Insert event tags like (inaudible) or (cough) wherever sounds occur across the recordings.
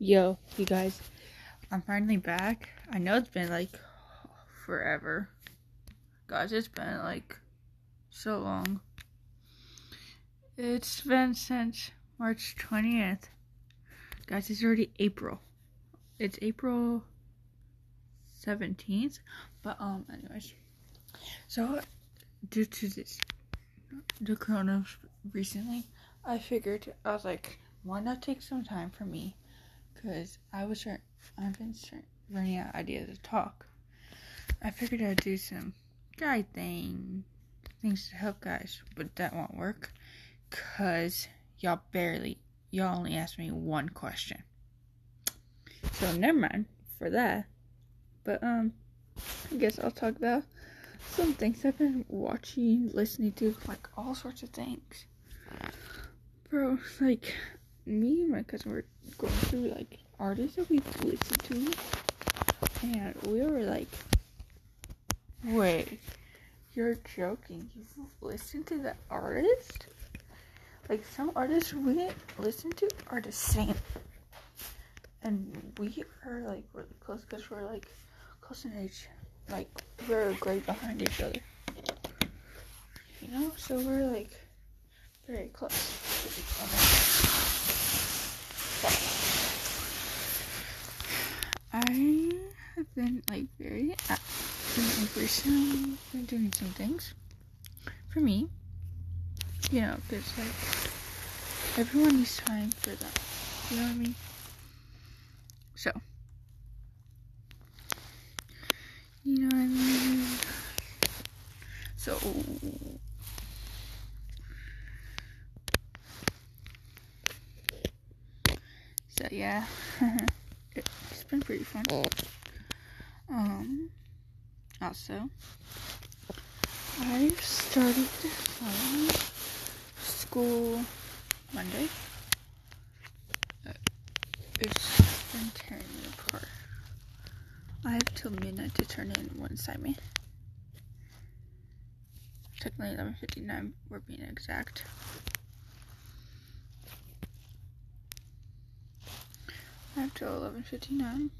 Yo, you guys, I'm finally back. I know it's been like forever. Guys, it's been like so long. It's been since March 20th. Guys, it's already April. It's April 17th. But, um, anyways. So, due to this, the corona recently, I figured, I was like, why not take some time for me? Because I was trying, I've been start, running out of ideas to talk. I figured I'd do some guide thing, things to help guys, but that won't work because y'all barely, y'all only asked me one question. So never mind for that. But um, I guess I'll talk about some things I've been watching, listening to, like all sorts of things. Bro, like me and my cousin were going through like artists that we listened to, and we were like, "Wait, you're joking? You've listened to the artist? Like some artists we listen to are the same, and we are like really close because we're like close in age, like we're grade behind each other, you know. So we're like very close to each other." I have been like very active recently. Been doing some things for me, you know, because like everyone needs time for that. You know what I mean? So, you know what I mean? So. So yeah. (laughs) it's been pretty fun. Um, also, I started um, school Monday. Uh, it's been tearing me apart. I have till midnight to turn in one assignment. Technically 11.59, we're being exact. Till 11.59.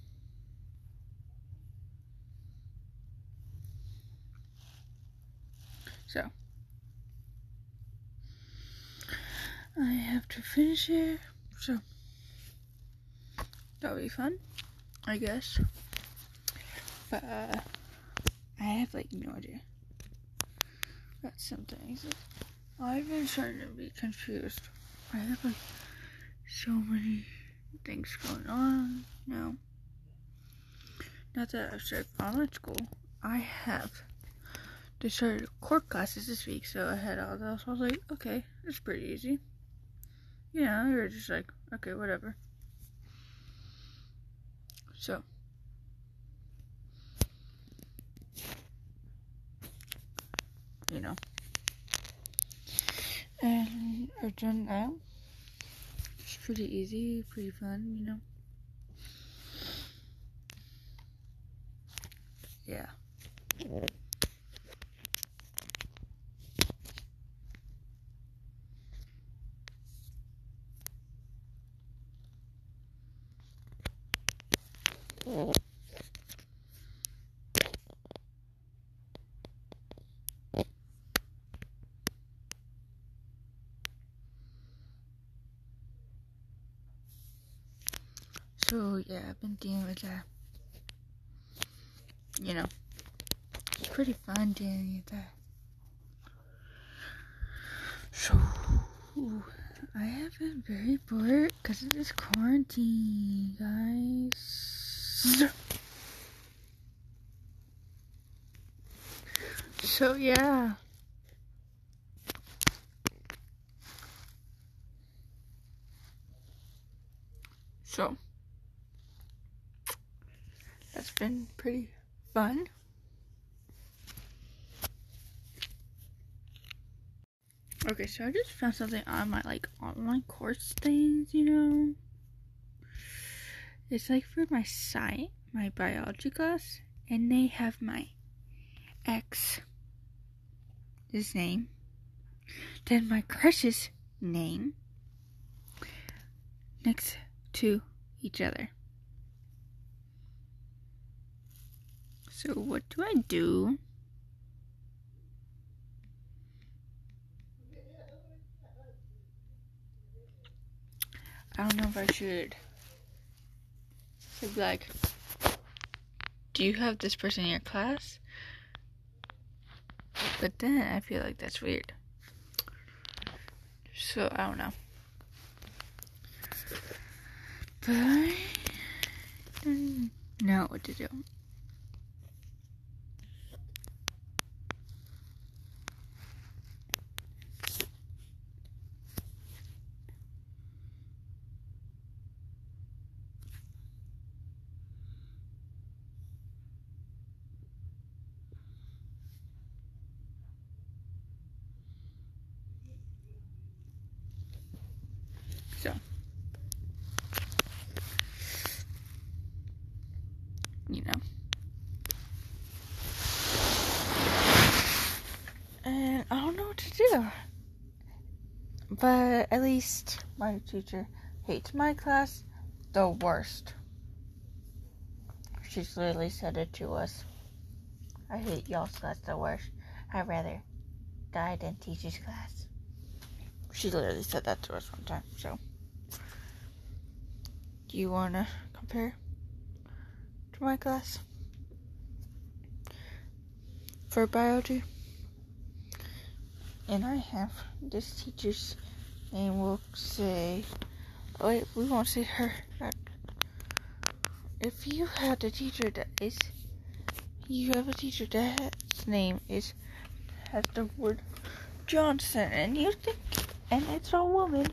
So. I have to finish it. So. That'll be fun. I guess. But, uh, I have, like, no idea. That's some things. I've been starting to be confused. I have, like, so many things going on now. Not that I've started online school. I have. They started court classes this week, so I had all those. I was like, okay, it's pretty easy. Know, you're just like, okay, whatever. So. You know. And I've done that pretty easy, pretty fun, you know. Yeah. So yeah, I've been dealing with that. You know, it's pretty fun dealing with that. So (sighs) I have been very bored because of this quarantine, guys. So yeah. So that's been pretty fun. Okay, so I just found something on my like online course things, you know. It's like for my science, my biology class, and they have my ex his name, then my crush's name next to each other. So what do I do? I don't know if I should. So like, do you have this person in your class? But then I feel like that's weird. So I don't know. But I don't know what to do. So. You know. And I don't know what to do. But at least my teacher hates my class the worst. She's literally said it to us. I hate y'all's class the worst. I'd rather die than teacher's class. She literally said that to us one time, so. Do you want to compare to my class? For biology? And I have this teacher's name will say, wait, we won't say her. If you had a teacher that is, you have a teacher that's name is, has the word Johnson, and you think, and it's a woman,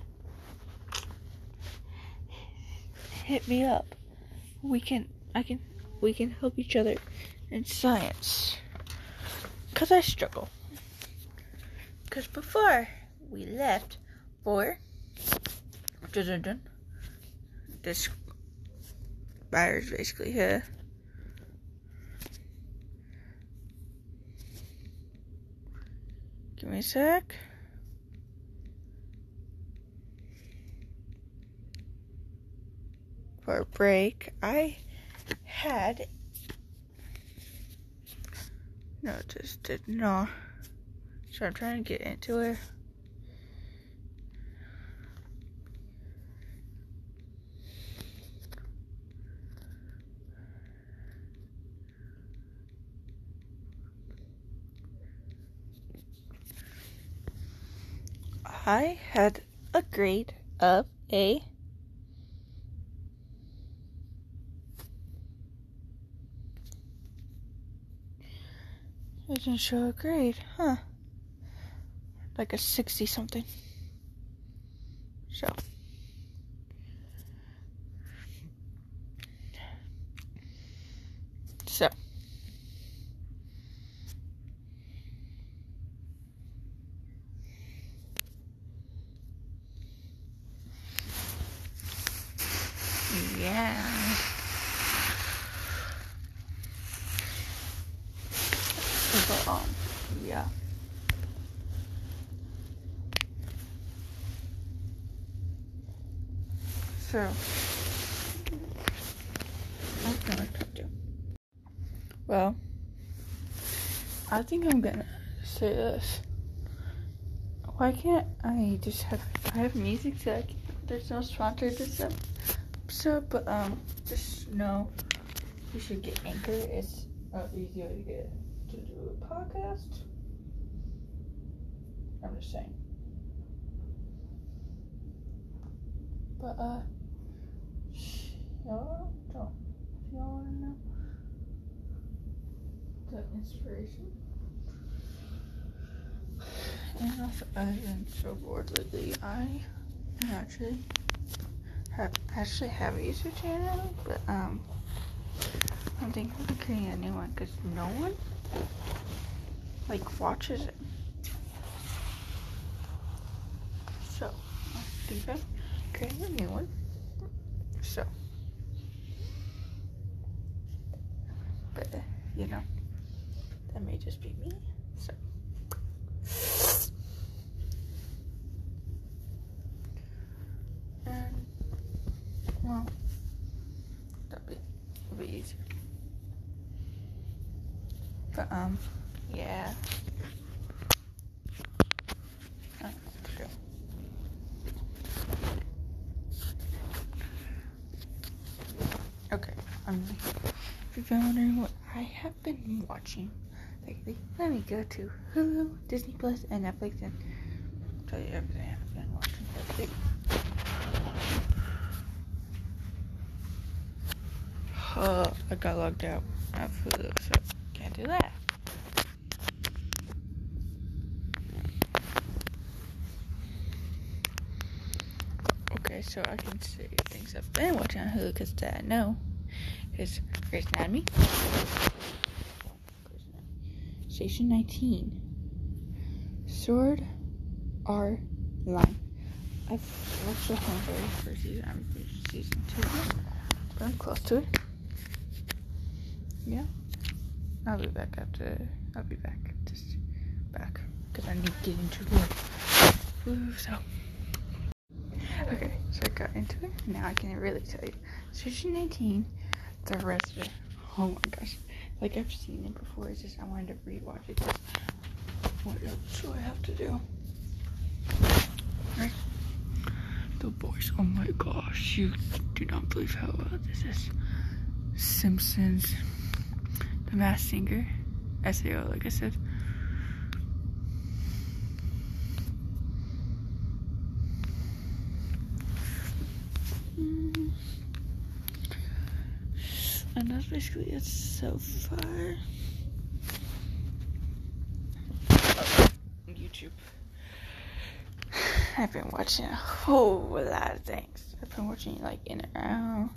hit me up. We can, I can, we can help each other in science. Cause I struggle. Cause before we left for this virus basically here. Give me a sec. For a break, I had no, it just did not. So I'm trying to get into it. I had a grade of a It didn't show a grade, huh? Like a 60 something. So. So. Yeah. But, um, yeah. So, I'm gonna do. Well, I think I'm gonna say this. Why can't I just have I have music so I can, there's no sponsor this episode, but um, just know you should get Anchor. It's uh, easier to get to do a podcast. I'm just saying. But uh, y'all don't. Y'all want to know the inspiration. Also, I've been so bored lately. I actually have actually have a YouTube channel, but um, I'm thinking of creating a new one because no one like watches it. So I think I'm creating a new one. So, but you know, that may just be me. So. And well, It'll be easier. But um, yeah. I don't know what to do. Okay, um, if you've been wondering what I have been watching lately, let me go to Hulu, Disney Plus, and Netflix and tell you everything I've been watching lately. Uh, I got logged out of Hulu, so can't do that. Okay, so I can see things I've been watching on Hulu because I know is Grey's Anatomy, Station 19, Sword Art Online. I've watched the whole very first season. I'm season two, but I'm close to it. Yeah, I'll be back after. I'll be back. Just back because I need to get into work. So. Okay, so I got into it. Now I can really tell you. Station 19, the it. Oh my gosh. Like I've seen it before. It's just I wanted to rewatch it. What else do I have to do? Right. The boys. Oh my gosh. You do not believe how well this is. Simpsons. The Masked Singer. SAO, like I said. And that's basically it so far. YouTube. I've been watching a whole lot of things. I've been watching like in and out,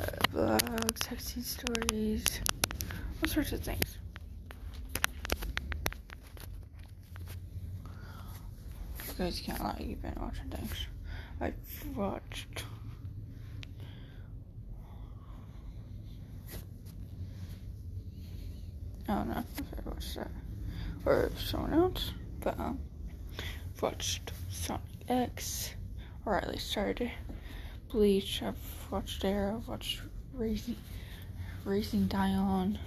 uh, vlogs, texting stories, all sorts of things. You guys can't lie, you've been watching things. I've watched. Don't know if I watched that or someone else, but um, I've watched Sonic X, or at least started Bleach. I've watched Arrow. I've watched Raising, Raising Dion,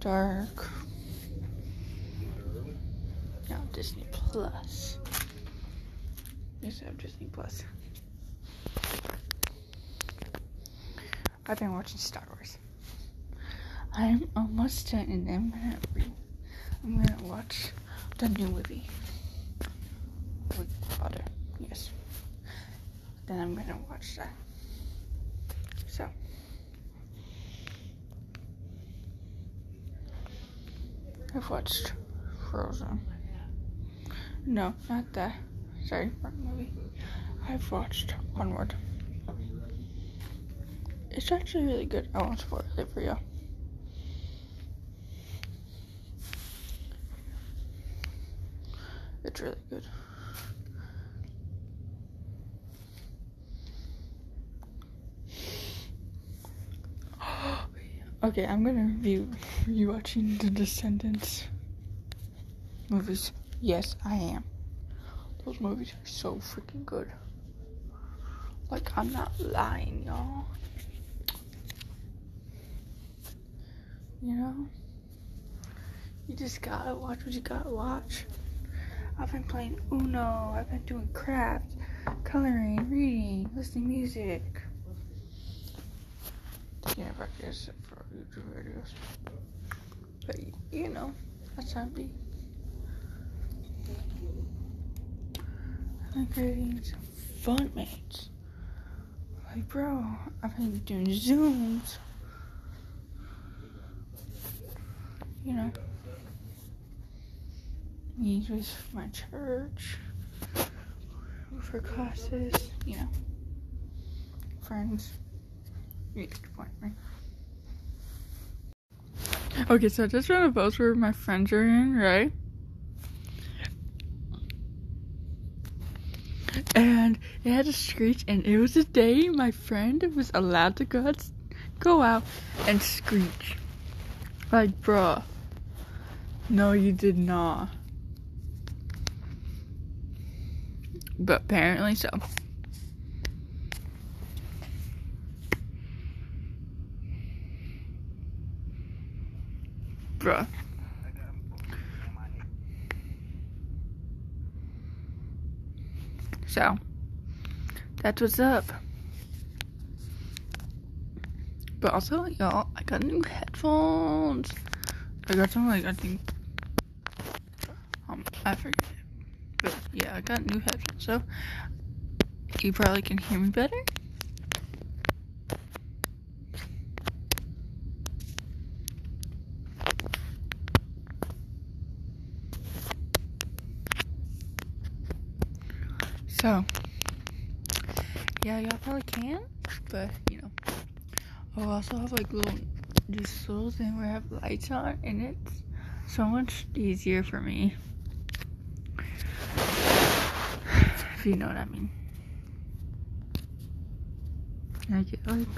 Dark. Now Disney Plus. Yes, I have Disney Plus. I've been watching Star Wars. I'm almost done, and I'm gonna I'm gonna watch the new movie with Potter. Yes. Then I'm gonna watch that. So. I've watched Frozen. No, not that. Sorry, wrong movie. I've watched Onward. It's actually really good. I won't spoil it for you. It's really good. (gasps) okay, I'm gonna review you watching the Descendants movies. Yes, I am. Those movies are so freaking good. Like, I'm not lying, y'all. You know? You just gotta watch what you gotta watch. I've been playing Uno, I've been doing crafts, coloring, reading, listening music. Yeah, practice for YouTube videos. But, you know, that's how it be. I'm creating some fun mates. Like, bro, I've been doing Zooms. You know, meet with my church for classes, you know, friends. Okay, so I just found a post where my friends are in, right? and it had a screech, and it was a day my friend was allowed to go out, go out and screech. Like, bruh. No, you did not. but apparently so. Bruh. So, that's what's up. But also, y'all, I got new headphones. I got some, like, I think, um, I forget. But yeah, I got new headphones, so you probably can hear me better. So, yeah, y'all probably can, but you know, oh, I'll also have like little, this little thing where I have lights on, and it's so much easier for me. If you know what I mean. I get like.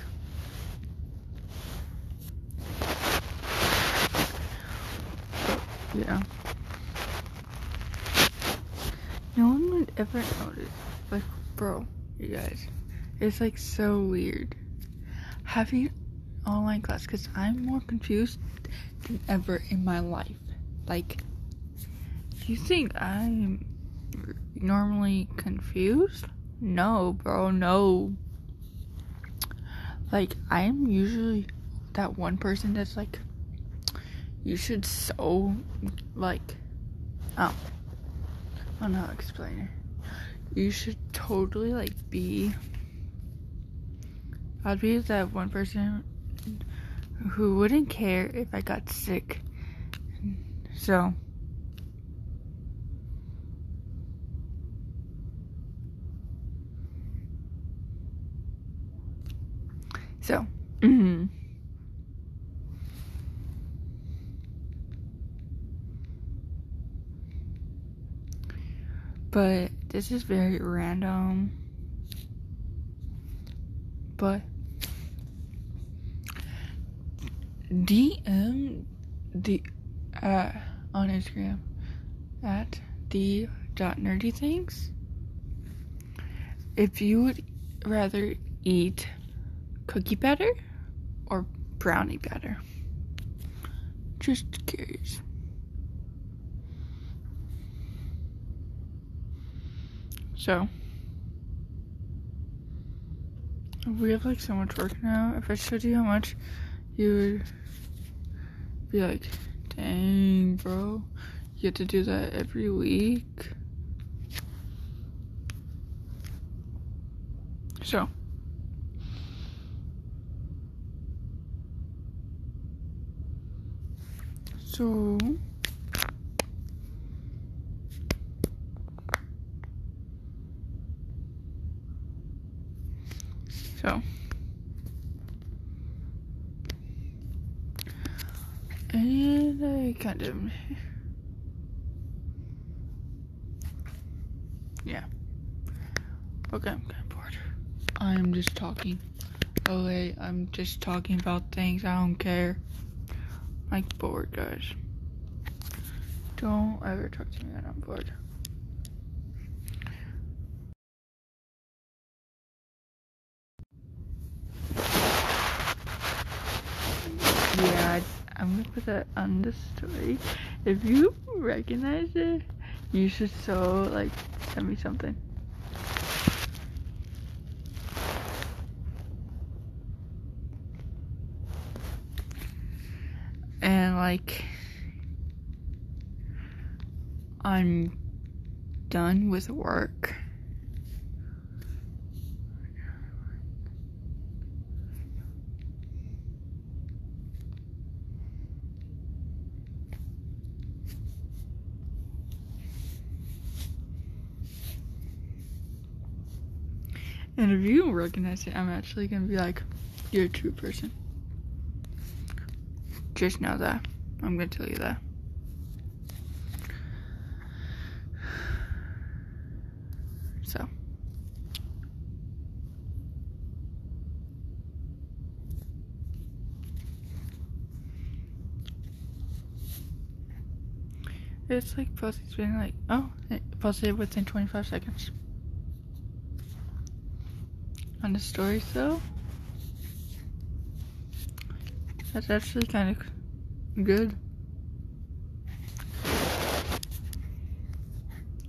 yeah. No one would ever notice. Like, bro, you guys, it's like so weird having online class because I'm more confused than ever in my life. Like, you think I'm normally confused? No, bro, no. Like, I'm usually that one person that's like, you should so, like, oh. I don't know how to explain it. You should totally like be. I'd be that one person who wouldn't care if I got sick. So. So. Mm-hmm. But this is very random. But DM the uh, on Instagram at the dot nerdy things. If you would rather eat cookie batter or brownie batter. Just curious. So, we have like so much work now. If I showed you how much, you would be like, dang, bro, you have to do that every week. So, so So. And I kind of. Yeah. Okay, I'm kind of bored. I'm just talking. Okay, I'm just talking about things. I don't care. I'm bored, guys. Don't ever talk to me when I'm bored. Yeah, I'm gonna put that on the story. If you recognize it, you should so like send me something. And like I'm done with work. And if you recognize it, I'm actually gonna be like, you're a true person. Just know that. I'm gonna tell you that. So. It's like posted been like, oh, posted within 25 seconds on the story though. That's actually kind of good.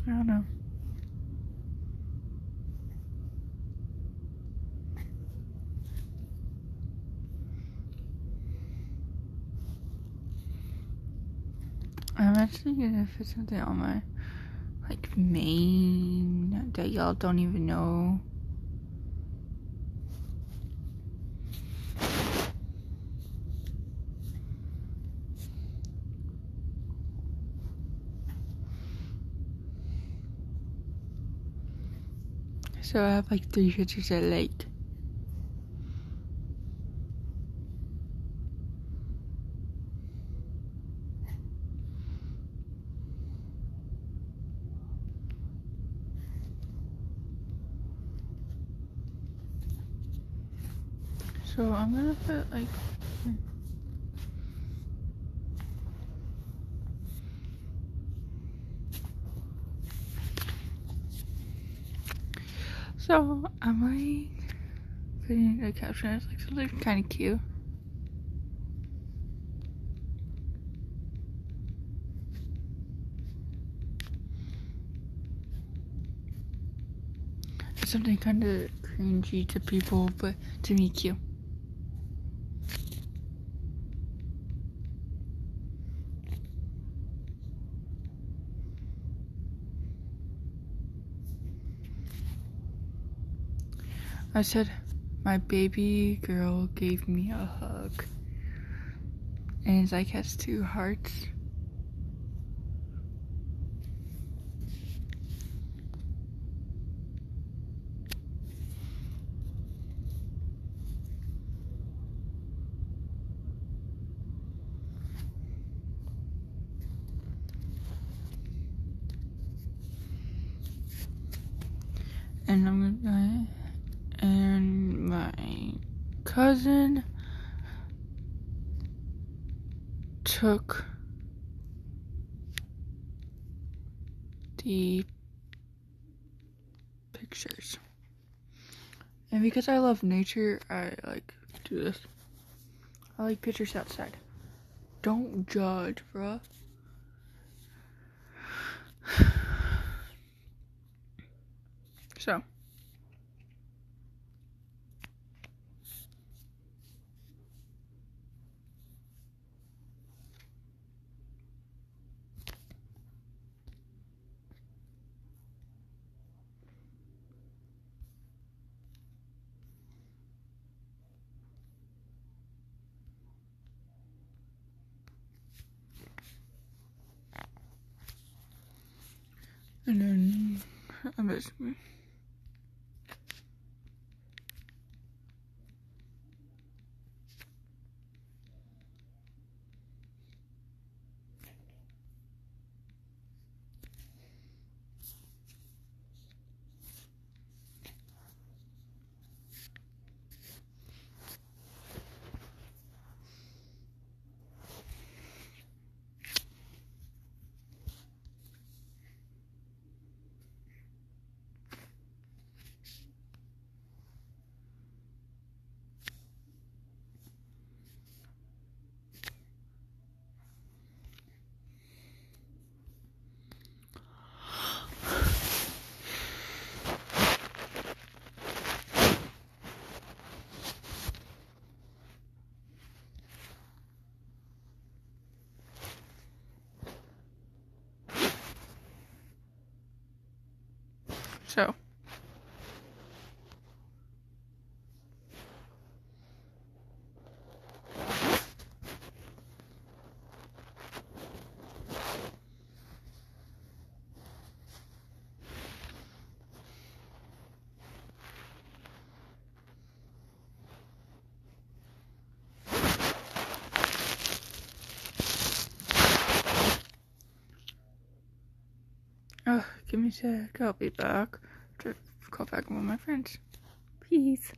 I don't know. I'm actually gonna fit something on my like main that y'all don't even know. So I have like three pictures at lake. So I'm gonna put like So I'm like putting a caption as like something kind of cute. It's something kind of cringy to people, but to me cute. I said, my baby girl gave me a hug. And it's like has two hearts. And I'm gonna cousin took the pictures. And because I love nature, I like do this. I like pictures outside. Don't judge, bruh. (sighs) So. And then I miss me. So. Oh, give me a sec. I'll be back. To call back one of my friends. Peace.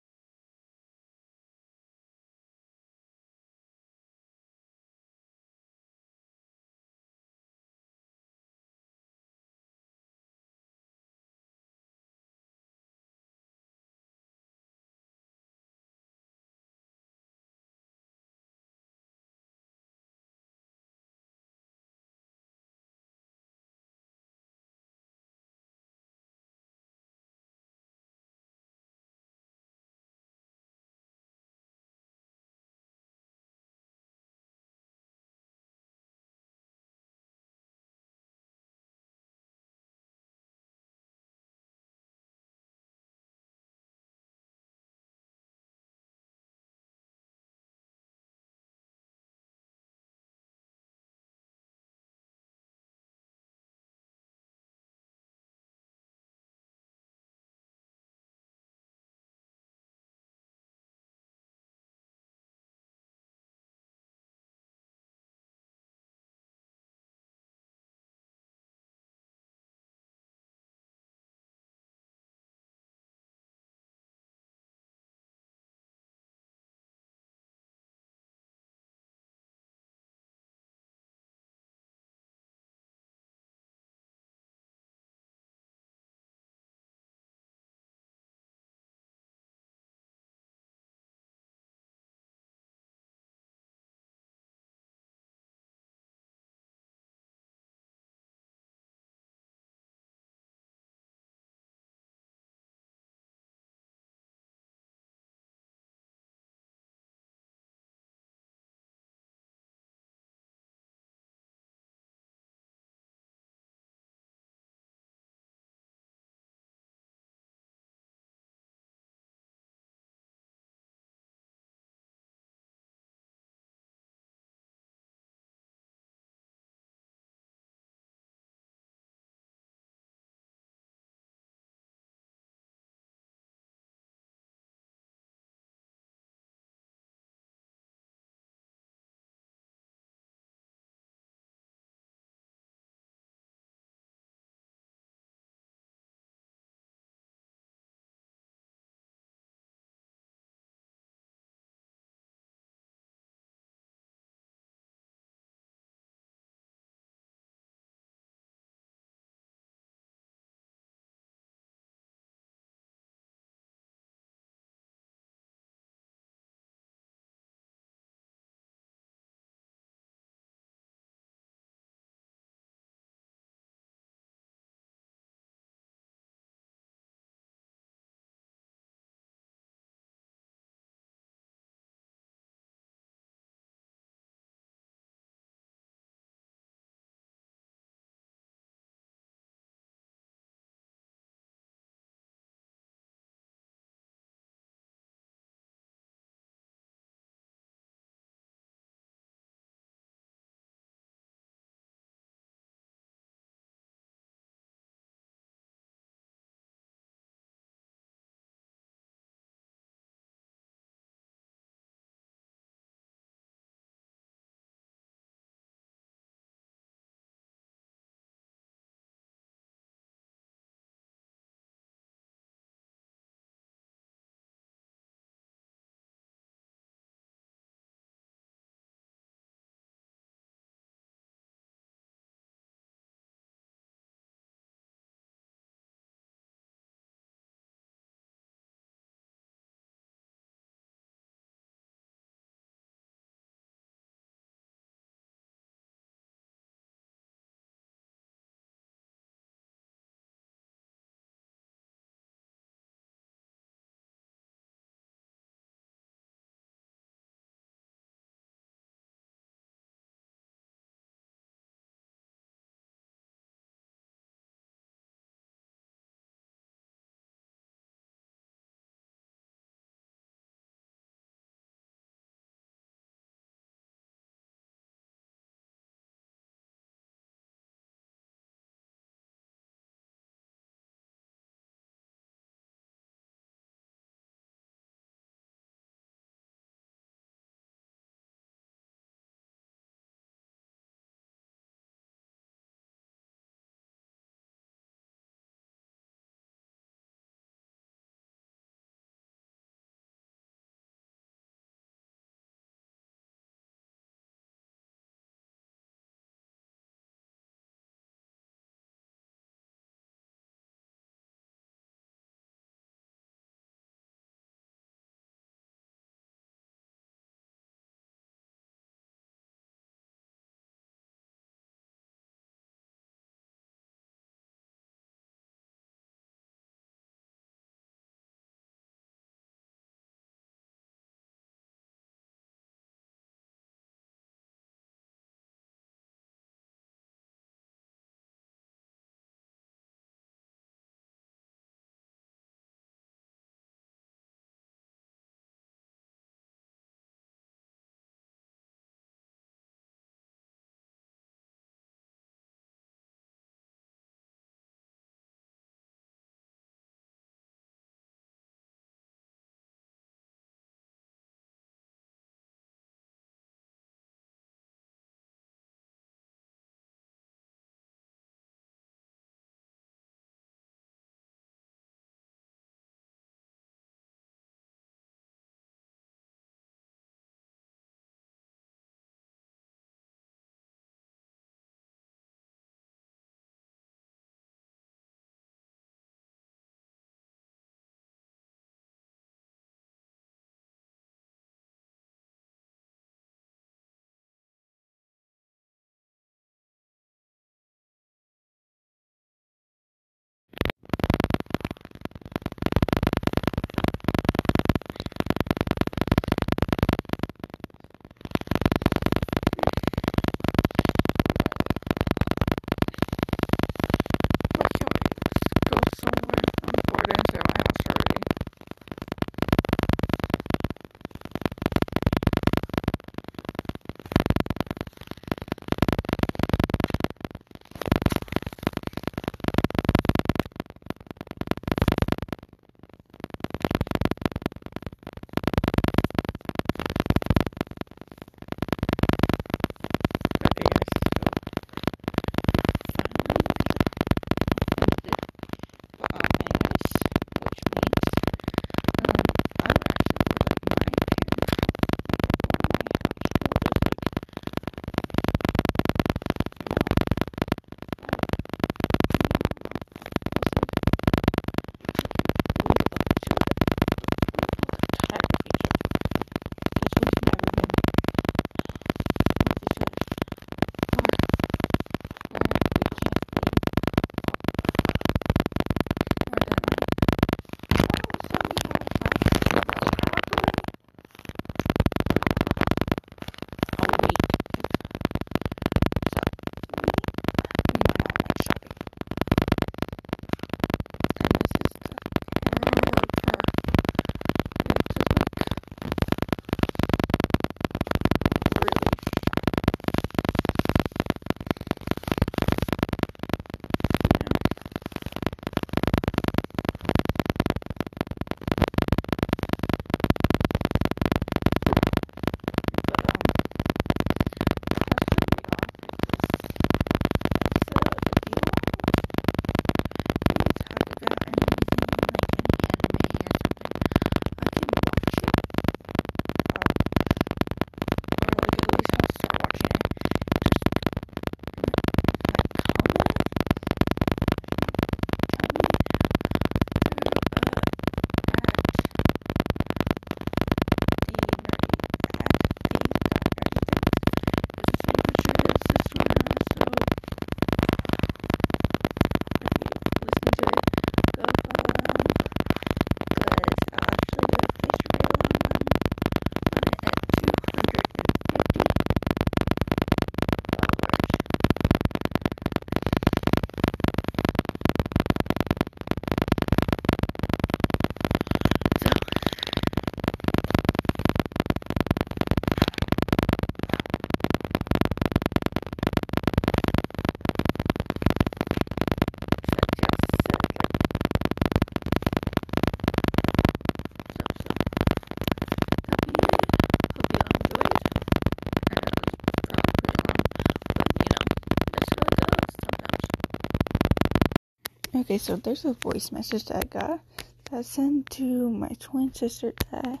Okay, so there's a voice message that I got that I sent to my twin sister that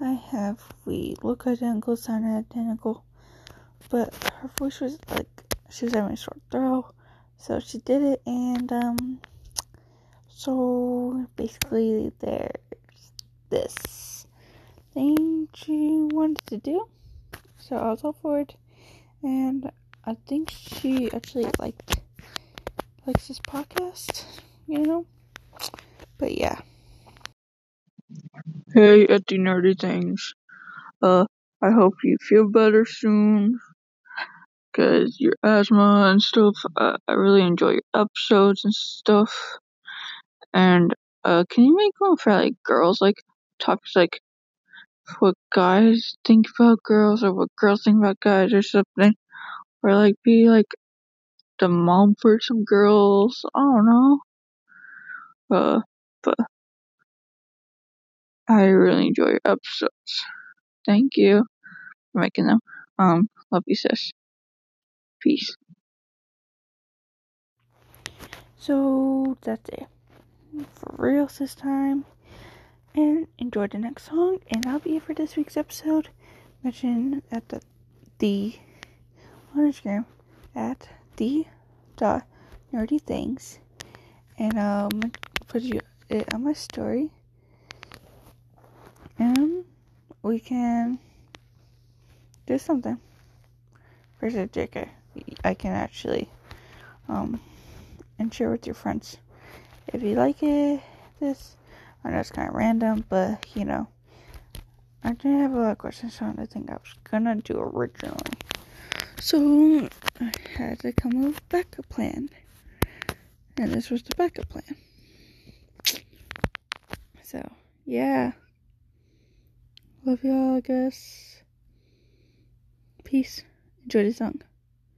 I have. We look identical, sound identical, but her voice was like she was having a short throat, so she did it, and um, so basically there's this thing she wanted to do, so I was all for it, and I think she actually liked likes this podcast, you know. But yeah. Hey, at the nerdy things. Uh, I hope you feel better soon. Cause your asthma and stuff. Uh, I really enjoy your episodes and stuff. And uh, can you make one for like girls? Like topics like what guys think about girls or what girls think about guys or something. Or like be like the mom for some girls. I don't know. Uh, but I really enjoy your episodes. Thank you for making them. Um, love you, sis. Peace. So that's it for reals this time. And enjoy the next song. And I'll be here for this week's episode. Mention at the the on Instagram at the dot nerdy things. And um put you it on my story. And we can do something. Where's a JK? I can actually um and share with your friends. If you like it, this I know it's kind of random, but you know, I didn't have a lot of questions on the thing I was gonna do originally. So I had to come up with a backup plan, and this was the backup plan. So yeah, love y'all. I guess. Peace. Enjoy the song.